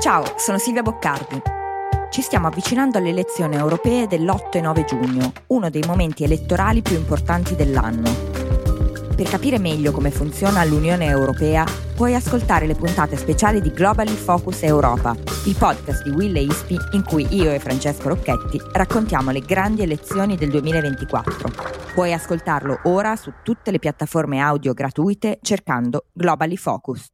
Ciao, sono Silvia Boccardi. Ci stiamo avvicinando alle elezioni europee dell'8 e 9 giugno, uno dei momenti elettorali più importanti dell'anno. Per capire meglio come funziona l'Unione Europea, puoi ascoltare le puntate speciali di Globally Focus Europa, il podcast di Will e Ispi in cui io e Francesco Rocchetti raccontiamo le grandi elezioni del 2024. Puoi ascoltarlo ora su tutte le piattaforme audio gratuite cercando Globally Focus.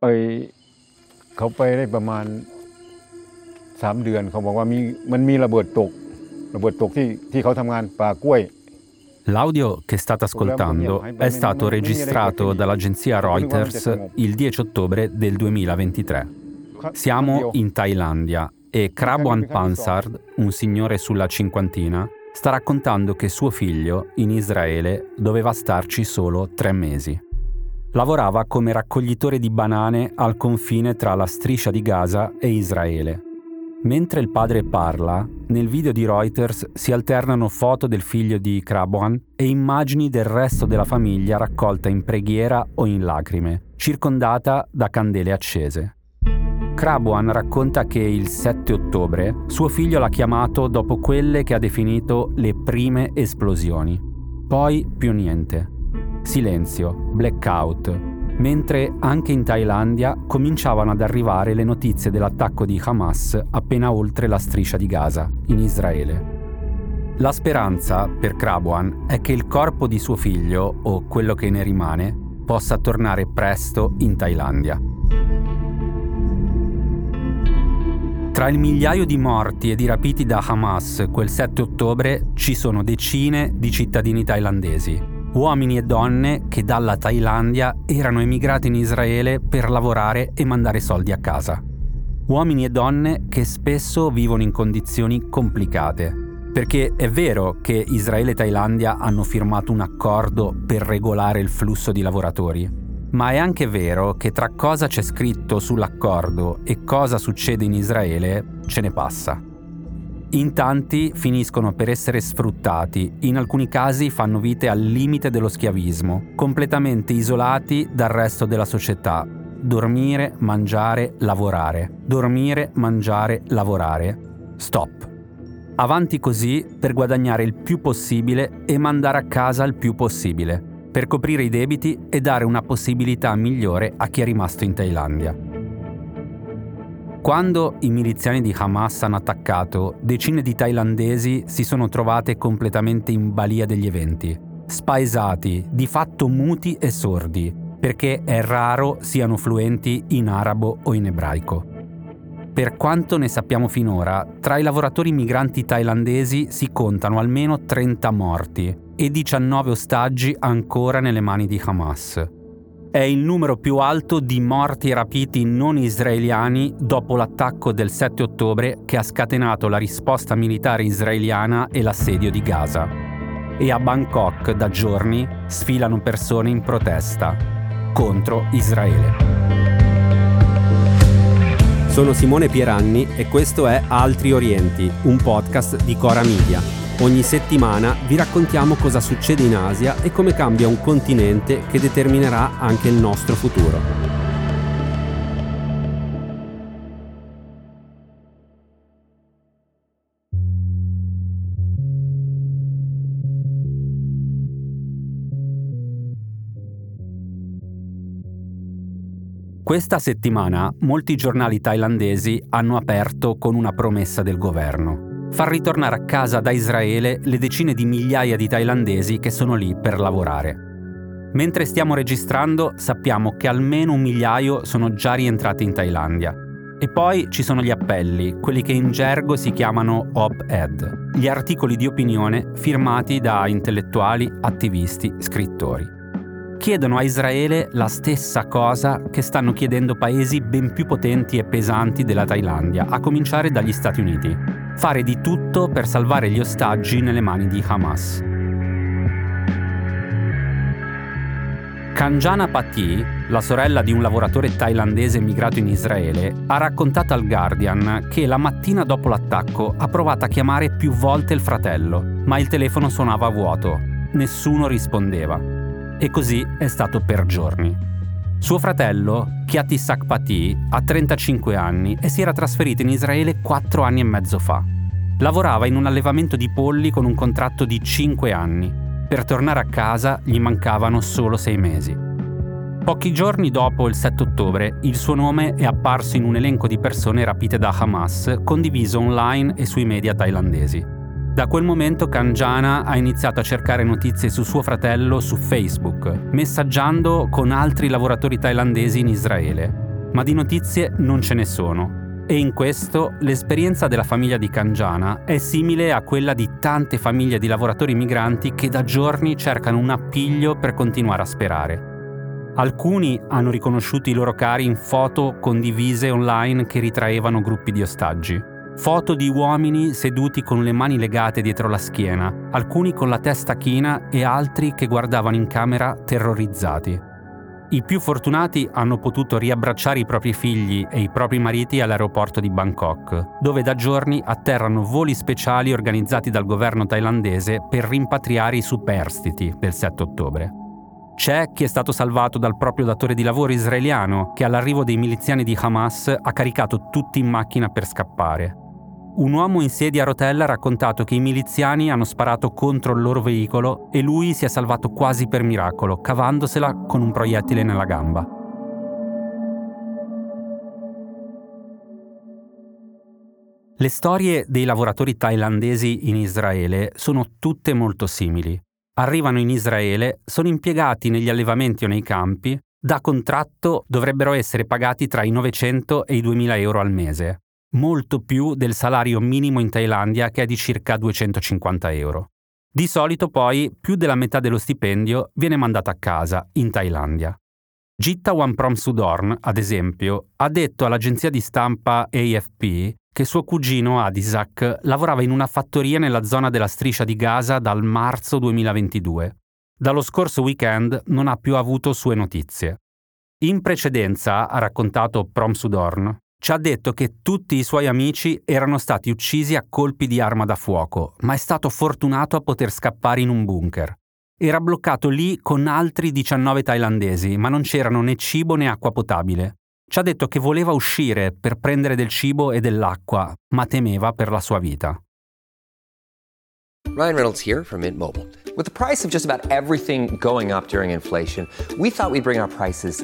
ไปเขาไปได้ประมาณสามเดือนเขาบอกว่ามีมันมีระเบิดตก ระเบิดตกที่ที่เขาทำงานป่ากล้วย L'audio che state ascoltando è stato registrato dall'agenzia Reuters il 10 ottobre del 2023. Siamo in Thailandia e Krabwan Pansard, un signore sulla cinquantina, sta raccontando che suo figlio, in Israele, doveva starci solo tre mesi. Lavorava come raccoglitore di banane al confine tra la striscia di Gaza e Israele. Mentre il padre parla, nel video di Reuters si alternano foto del figlio di Krabwan e immagini del resto della famiglia raccolta in preghiera o in lacrime, circondata da candele accese. Krabwan racconta che il 7 ottobre suo figlio l'ha chiamato dopo quelle che ha definito le prime esplosioni. Poi più niente. Silenzio, blackout, mentre anche in Thailandia cominciavano ad arrivare le notizie dell'attacco di Hamas appena oltre la striscia di Gaza, in Israele. La speranza per Krabwan è che il corpo di suo figlio, o quello che ne rimane, possa tornare presto in Thailandia. Tra il migliaio di morti e di rapiti da Hamas quel 7 ottobre ci sono decine di cittadini thailandesi, uomini e donne che dalla Thailandia erano emigrati in Israele per lavorare e mandare soldi a casa. Uomini e donne che spesso vivono in condizioni complicate, perché è vero che Israele e Thailandia hanno firmato un accordo per regolare il flusso di lavoratori, ma è anche vero che tra cosa c'è scritto sull'accordo e cosa succede in Israele ce ne passa. In tanti finiscono per essere sfruttati, in alcuni casi fanno vite al limite dello schiavismo, completamente isolati dal resto della società. Dormire, mangiare, lavorare. Dormire, mangiare, lavorare. Stop. Avanti così per guadagnare il più possibile e mandare a casa il più possibile, per coprire i debiti e dare una possibilità migliore a chi è rimasto in Thailandia. Quando i miliziani di Hamas hanno attaccato, decine di thailandesi si sono trovate completamente in balia degli eventi, spaesati, di fatto muti e sordi, perché è raro siano fluenti in arabo o in ebraico. Per quanto ne sappiamo finora, tra i lavoratori migranti thailandesi si contano almeno 30 morti e 19 ostaggi ancora nelle mani di Hamas. È il numero più alto di morti rapiti non israeliani dopo l'attacco del 7 ottobre che ha scatenato la risposta militare israeliana e l'assedio di Gaza. E a Bangkok da giorni sfilano persone in protesta contro Israele. Sono Simone Pieranni e questo è Altri Orienti, un podcast di Cora Media. Ogni settimana vi raccontiamo cosa succede in Asia e come cambia un continente che determinerà anche il nostro futuro. Questa settimana molti giornali thailandesi hanno aperto con una promessa del governo. Far ritornare a casa da Israele le decine di migliaia di thailandesi che sono lì per lavorare. Mentre stiamo registrando sappiamo che almeno un migliaio sono già rientrati in Thailandia. E poi ci sono gli appelli, quelli che in gergo si chiamano op-ed, gli articoli di opinione firmati da intellettuali, attivisti, scrittori chiedono a Israele la stessa cosa che stanno chiedendo paesi ben più potenti e pesanti della Thailandia, a cominciare dagli Stati Uniti. Fare di tutto per salvare gli ostaggi nelle mani di Hamas. Kanjana Pati, la sorella di un lavoratore thailandese emigrato in Israele, ha raccontato al Guardian che la mattina dopo l'attacco ha provato a chiamare più volte il fratello, ma il telefono suonava vuoto. Nessuno rispondeva. E così è stato per giorni. Suo fratello, Kiatisak Pati, ha 35 anni e si era trasferito in Israele 4 anni e mezzo fa. Lavorava in un allevamento di polli con un contratto di 5 anni per tornare a casa gli mancavano solo sei mesi. Pochi giorni dopo il 7 ottobre, il suo nome è apparso in un elenco di persone rapite da Hamas, condiviso online e sui media thailandesi. Da quel momento Kanjana ha iniziato a cercare notizie su suo fratello su Facebook, messaggiando con altri lavoratori thailandesi in Israele. Ma di notizie non ce ne sono e in questo l'esperienza della famiglia di Kanjana è simile a quella di tante famiglie di lavoratori migranti che da giorni cercano un appiglio per continuare a sperare. Alcuni hanno riconosciuto i loro cari in foto condivise online che ritraevano gruppi di ostaggi. Foto di uomini seduti con le mani legate dietro la schiena, alcuni con la testa china e altri che guardavano in camera terrorizzati. I più fortunati hanno potuto riabbracciare i propri figli e i propri mariti all'aeroporto di Bangkok, dove da giorni atterrano voli speciali organizzati dal governo thailandese per rimpatriare i superstiti del 7 ottobre. C'è chi è stato salvato dal proprio datore di lavoro israeliano che all'arrivo dei miliziani di Hamas ha caricato tutti in macchina per scappare. Un uomo in sedia a rotella ha raccontato che i miliziani hanno sparato contro il loro veicolo e lui si è salvato quasi per miracolo, cavandosela con un proiettile nella gamba. Le storie dei lavoratori thailandesi in Israele sono tutte molto simili. Arrivano in Israele, sono impiegati negli allevamenti o nei campi, da contratto dovrebbero essere pagati tra i 900 e i 2000 euro al mese molto più del salario minimo in Thailandia che è di circa 250 euro. Di solito poi più della metà dello stipendio viene mandato a casa, in Thailandia. Gitta Wamprom Sudorn, ad esempio, ha detto all'agenzia di stampa AFP che suo cugino Adisak lavorava in una fattoria nella zona della striscia di Gaza dal marzo 2022. Dallo scorso weekend non ha più avuto sue notizie. In precedenza, ha raccontato Prom Sudorn, ci ha detto che tutti i suoi amici erano stati uccisi a colpi di arma da fuoco, ma è stato fortunato a poter scappare in un bunker. Era bloccato lì con altri 19 thailandesi, ma non c'erano né cibo né acqua potabile. Ci ha detto che voleva uscire per prendere del cibo e dell'acqua, ma temeva per la sua vita. Ryan Reynolds here from Mint Mobile. With the price of just about everything going up during inflation, we thought we'd bring our prices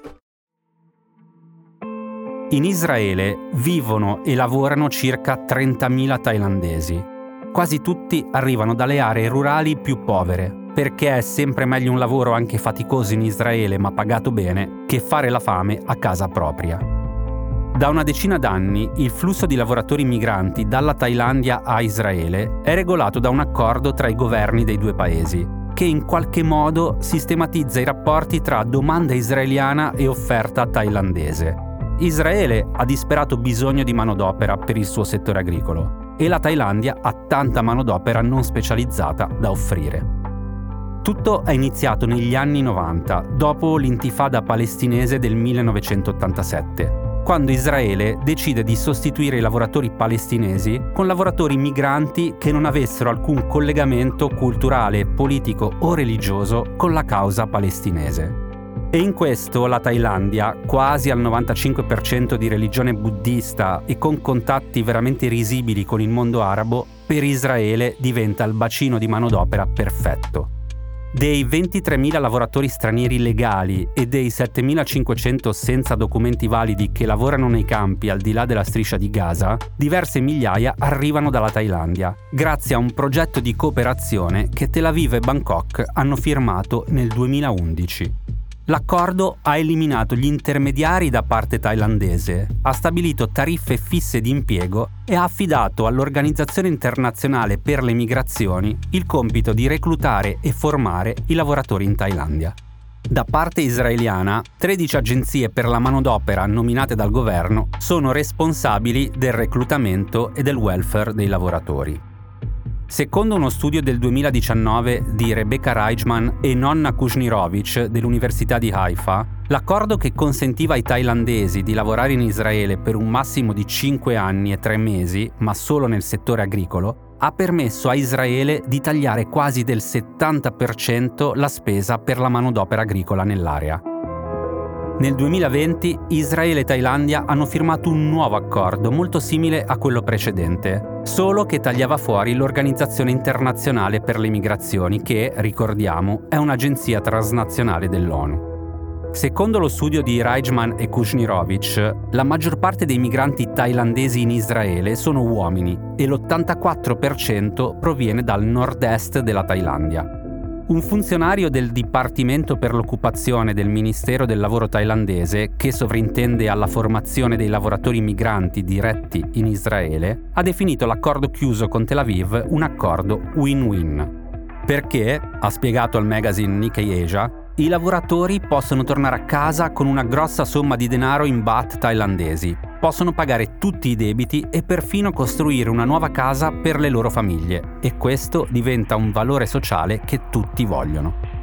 In Israele vivono e lavorano circa 30.000 thailandesi. Quasi tutti arrivano dalle aree rurali più povere, perché è sempre meglio un lavoro anche faticoso in Israele ma pagato bene che fare la fame a casa propria. Da una decina d'anni il flusso di lavoratori migranti dalla Thailandia a Israele è regolato da un accordo tra i governi dei due paesi, che in qualche modo sistematizza i rapporti tra domanda israeliana e offerta thailandese. Israele ha disperato bisogno di manodopera per il suo settore agricolo e la Thailandia ha tanta manodopera non specializzata da offrire. Tutto è iniziato negli anni 90, dopo l'intifada palestinese del 1987, quando Israele decide di sostituire i lavoratori palestinesi con lavoratori migranti che non avessero alcun collegamento culturale, politico o religioso con la causa palestinese. E in questo la Thailandia, quasi al 95% di religione buddista e con contatti veramente risibili con il mondo arabo, per Israele diventa il bacino di manodopera perfetto. Dei 23.000 lavoratori stranieri legali e dei 7.500 senza documenti validi che lavorano nei campi al di là della striscia di Gaza, diverse migliaia arrivano dalla Thailandia, grazie a un progetto di cooperazione che Tel Aviv e Bangkok hanno firmato nel 2011. L'accordo ha eliminato gli intermediari da parte thailandese, ha stabilito tariffe fisse di impiego e ha affidato all'Organizzazione internazionale per le migrazioni il compito di reclutare e formare i lavoratori in Thailandia. Da parte israeliana, 13 agenzie per la manodopera nominate dal governo sono responsabili del reclutamento e del welfare dei lavoratori. Secondo uno studio del 2019 di Rebecca Reichman e Nonna Kuznirovic dell'Università di Haifa, l'accordo che consentiva ai thailandesi di lavorare in Israele per un massimo di 5 anni e 3 mesi, ma solo nel settore agricolo, ha permesso a Israele di tagliare quasi del 70% la spesa per la manodopera agricola nell'area. Nel 2020 Israele e Thailandia hanno firmato un nuovo accordo molto simile a quello precedente, solo che tagliava fuori l'Organizzazione internazionale per le migrazioni che, ricordiamo, è un'agenzia transnazionale dell'ONU. Secondo lo studio di Reichman e Kushnirovic, la maggior parte dei migranti thailandesi in Israele sono uomini e l'84% proviene dal nord-est della Thailandia. Un funzionario del Dipartimento per l'occupazione del Ministero del Lavoro thailandese, che sovrintende alla formazione dei lavoratori migranti diretti in Israele, ha definito l'accordo chiuso con Tel Aviv un accordo win-win. Perché, ha spiegato al magazine Nikkei Asia, i lavoratori possono tornare a casa con una grossa somma di denaro in baht thailandesi, possono pagare tutti i debiti e perfino costruire una nuova casa per le loro famiglie e questo diventa un valore sociale che tutti vogliono.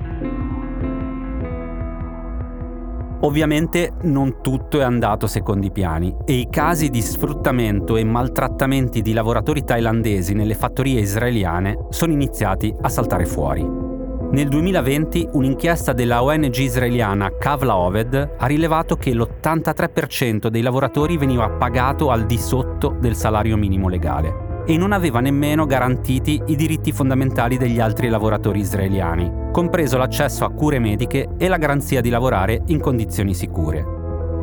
Ovviamente non tutto è andato secondo i piani e i casi di sfruttamento e maltrattamenti di lavoratori thailandesi nelle fattorie israeliane sono iniziati a saltare fuori. Nel 2020 un'inchiesta della ONG israeliana Kavla Oved ha rilevato che l'83% dei lavoratori veniva pagato al di sotto del salario minimo legale e non aveva nemmeno garantiti i diritti fondamentali degli altri lavoratori israeliani, compreso l'accesso a cure mediche e la garanzia di lavorare in condizioni sicure.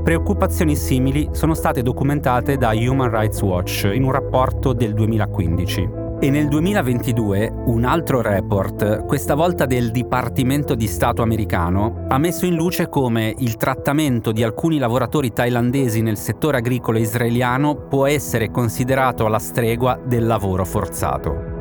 Preoccupazioni simili sono state documentate da Human Rights Watch in un rapporto del 2015. E nel 2022 un altro report, questa volta del Dipartimento di Stato americano, ha messo in luce come il trattamento di alcuni lavoratori thailandesi nel settore agricolo israeliano può essere considerato alla stregua del lavoro forzato.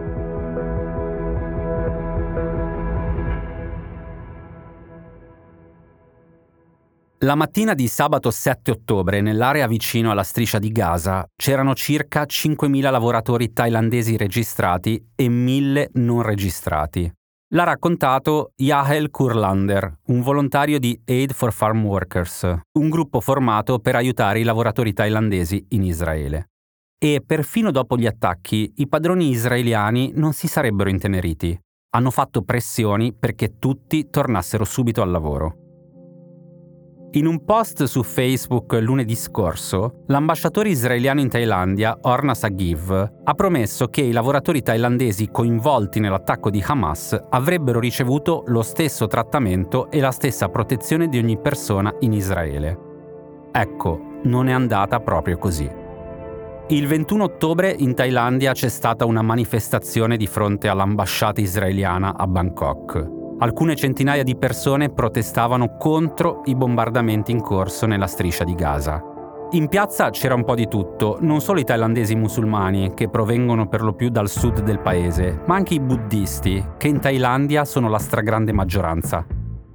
La mattina di sabato 7 ottobre, nell'area vicino alla striscia di Gaza, c'erano circa 5.000 lavoratori thailandesi registrati e 1.000 non registrati. L'ha raccontato Yahel Kurlander, un volontario di Aid for Farm Workers, un gruppo formato per aiutare i lavoratori thailandesi in Israele. E perfino dopo gli attacchi, i padroni israeliani non si sarebbero inteneriti. Hanno fatto pressioni perché tutti tornassero subito al lavoro. In un post su Facebook lunedì scorso, l'ambasciatore israeliano in Thailandia, Orna Sagiv, ha promesso che i lavoratori thailandesi coinvolti nell'attacco di Hamas avrebbero ricevuto lo stesso trattamento e la stessa protezione di ogni persona in Israele. Ecco, non è andata proprio così. Il 21 ottobre in Thailandia c'è stata una manifestazione di fronte all'ambasciata israeliana a Bangkok. Alcune centinaia di persone protestavano contro i bombardamenti in corso nella striscia di Gaza. In piazza c'era un po' di tutto, non solo i thailandesi musulmani, che provengono per lo più dal sud del paese, ma anche i buddisti, che in Thailandia sono la stragrande maggioranza.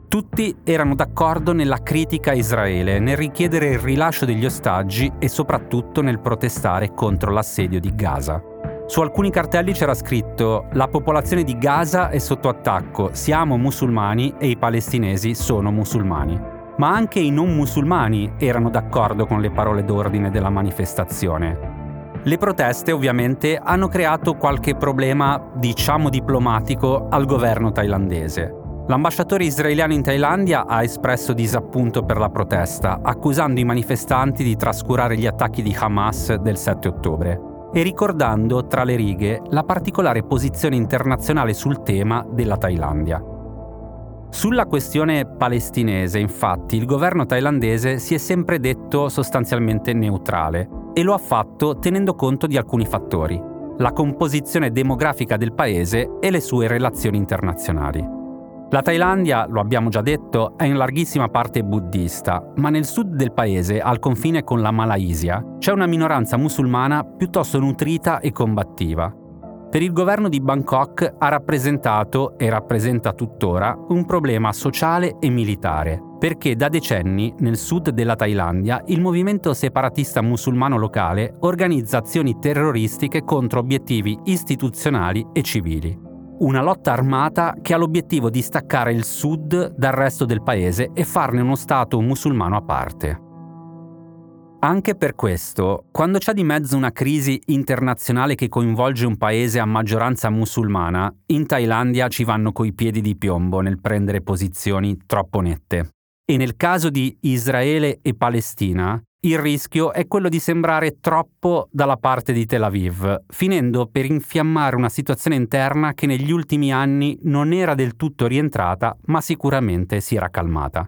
Tutti erano d'accordo nella critica a Israele, nel richiedere il rilascio degli ostaggi e soprattutto nel protestare contro l'assedio di Gaza. Su alcuni cartelli c'era scritto La popolazione di Gaza è sotto attacco, siamo musulmani e i palestinesi sono musulmani. Ma anche i non musulmani erano d'accordo con le parole d'ordine della manifestazione. Le proteste ovviamente hanno creato qualche problema, diciamo diplomatico, al governo thailandese. L'ambasciatore israeliano in Thailandia ha espresso disappunto per la protesta, accusando i manifestanti di trascurare gli attacchi di Hamas del 7 ottobre e ricordando tra le righe la particolare posizione internazionale sul tema della Thailandia. Sulla questione palestinese, infatti, il governo thailandese si è sempre detto sostanzialmente neutrale e lo ha fatto tenendo conto di alcuni fattori, la composizione demografica del paese e le sue relazioni internazionali. La Thailandia, lo abbiamo già detto, è in larghissima parte buddista, ma nel sud del paese, al confine con la Malaysia, c'è una minoranza musulmana piuttosto nutrita e combattiva. Per il governo di Bangkok ha rappresentato e rappresenta tuttora un problema sociale e militare, perché da decenni nel sud della Thailandia il movimento separatista musulmano locale organizza azioni terroristiche contro obiettivi istituzionali e civili una lotta armata che ha l'obiettivo di staccare il sud dal resto del paese e farne uno Stato musulmano a parte. Anche per questo, quando c'è di mezzo una crisi internazionale che coinvolge un paese a maggioranza musulmana, in Thailandia ci vanno coi piedi di piombo nel prendere posizioni troppo nette. E nel caso di Israele e Palestina, il rischio è quello di sembrare troppo dalla parte di Tel Aviv, finendo per infiammare una situazione interna che negli ultimi anni non era del tutto rientrata, ma sicuramente si era calmata.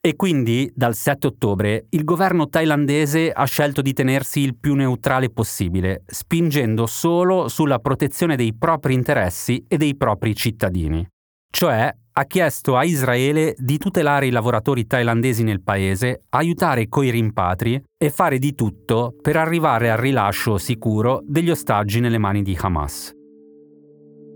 E quindi, dal 7 ottobre, il governo thailandese ha scelto di tenersi il più neutrale possibile, spingendo solo sulla protezione dei propri interessi e dei propri cittadini. Cioè, ha chiesto a Israele di tutelare i lavoratori thailandesi nel paese, aiutare coi rimpatri e fare di tutto per arrivare al rilascio sicuro degli ostaggi nelle mani di Hamas.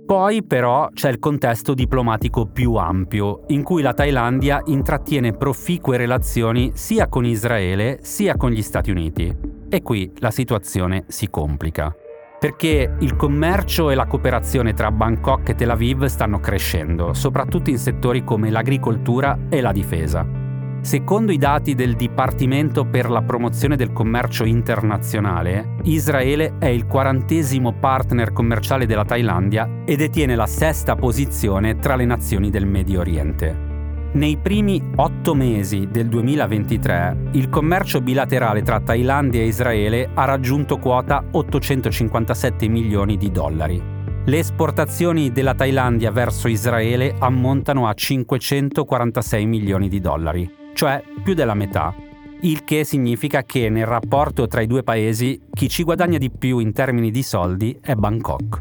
Poi però c'è il contesto diplomatico più ampio, in cui la Thailandia intrattiene proficue relazioni sia con Israele sia con gli Stati Uniti. E qui la situazione si complica perché il commercio e la cooperazione tra Bangkok e Tel Aviv stanno crescendo, soprattutto in settori come l'agricoltura e la difesa. Secondo i dati del Dipartimento per la promozione del commercio internazionale, Israele è il quarantesimo partner commerciale della Thailandia e detiene la sesta posizione tra le nazioni del Medio Oriente. Nei primi otto mesi del 2023 il commercio bilaterale tra Thailandia e Israele ha raggiunto quota 857 milioni di dollari. Le esportazioni della Thailandia verso Israele ammontano a 546 milioni di dollari, cioè più della metà, il che significa che nel rapporto tra i due paesi chi ci guadagna di più in termini di soldi è Bangkok.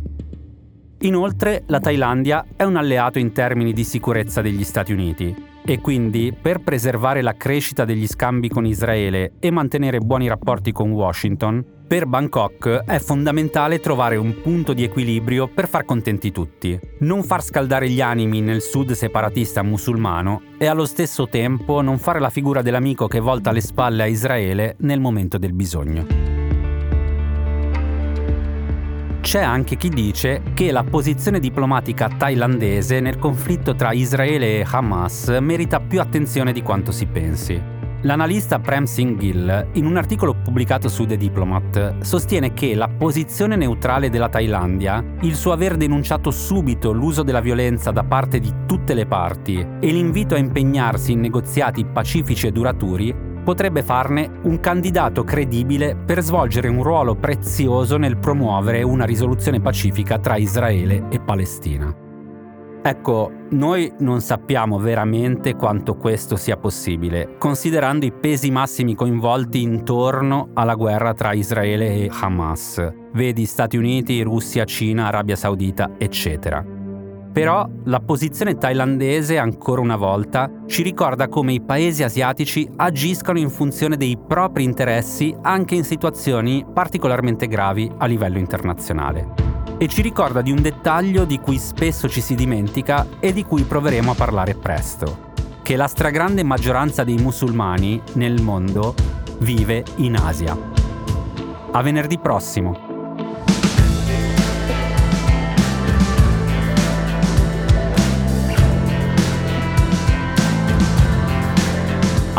Inoltre la Thailandia è un alleato in termini di sicurezza degli Stati Uniti e quindi per preservare la crescita degli scambi con Israele e mantenere buoni rapporti con Washington, per Bangkok è fondamentale trovare un punto di equilibrio per far contenti tutti, non far scaldare gli animi nel sud separatista musulmano e allo stesso tempo non fare la figura dell'amico che volta le spalle a Israele nel momento del bisogno. C'è anche chi dice che la posizione diplomatica thailandese nel conflitto tra Israele e Hamas merita più attenzione di quanto si pensi. L'analista Prem Singh Gill, in un articolo pubblicato su The Diplomat, sostiene che la posizione neutrale della Thailandia, il suo aver denunciato subito l'uso della violenza da parte di tutte le parti e l'invito a impegnarsi in negoziati pacifici e duraturi potrebbe farne un candidato credibile per svolgere un ruolo prezioso nel promuovere una risoluzione pacifica tra Israele e Palestina. Ecco, noi non sappiamo veramente quanto questo sia possibile, considerando i pesi massimi coinvolti intorno alla guerra tra Israele e Hamas. Vedi Stati Uniti, Russia, Cina, Arabia Saudita, eccetera. Però la posizione thailandese, ancora una volta, ci ricorda come i paesi asiatici agiscano in funzione dei propri interessi anche in situazioni particolarmente gravi a livello internazionale. E ci ricorda di un dettaglio di cui spesso ci si dimentica e di cui proveremo a parlare presto, che la stragrande maggioranza dei musulmani nel mondo vive in Asia. A venerdì prossimo!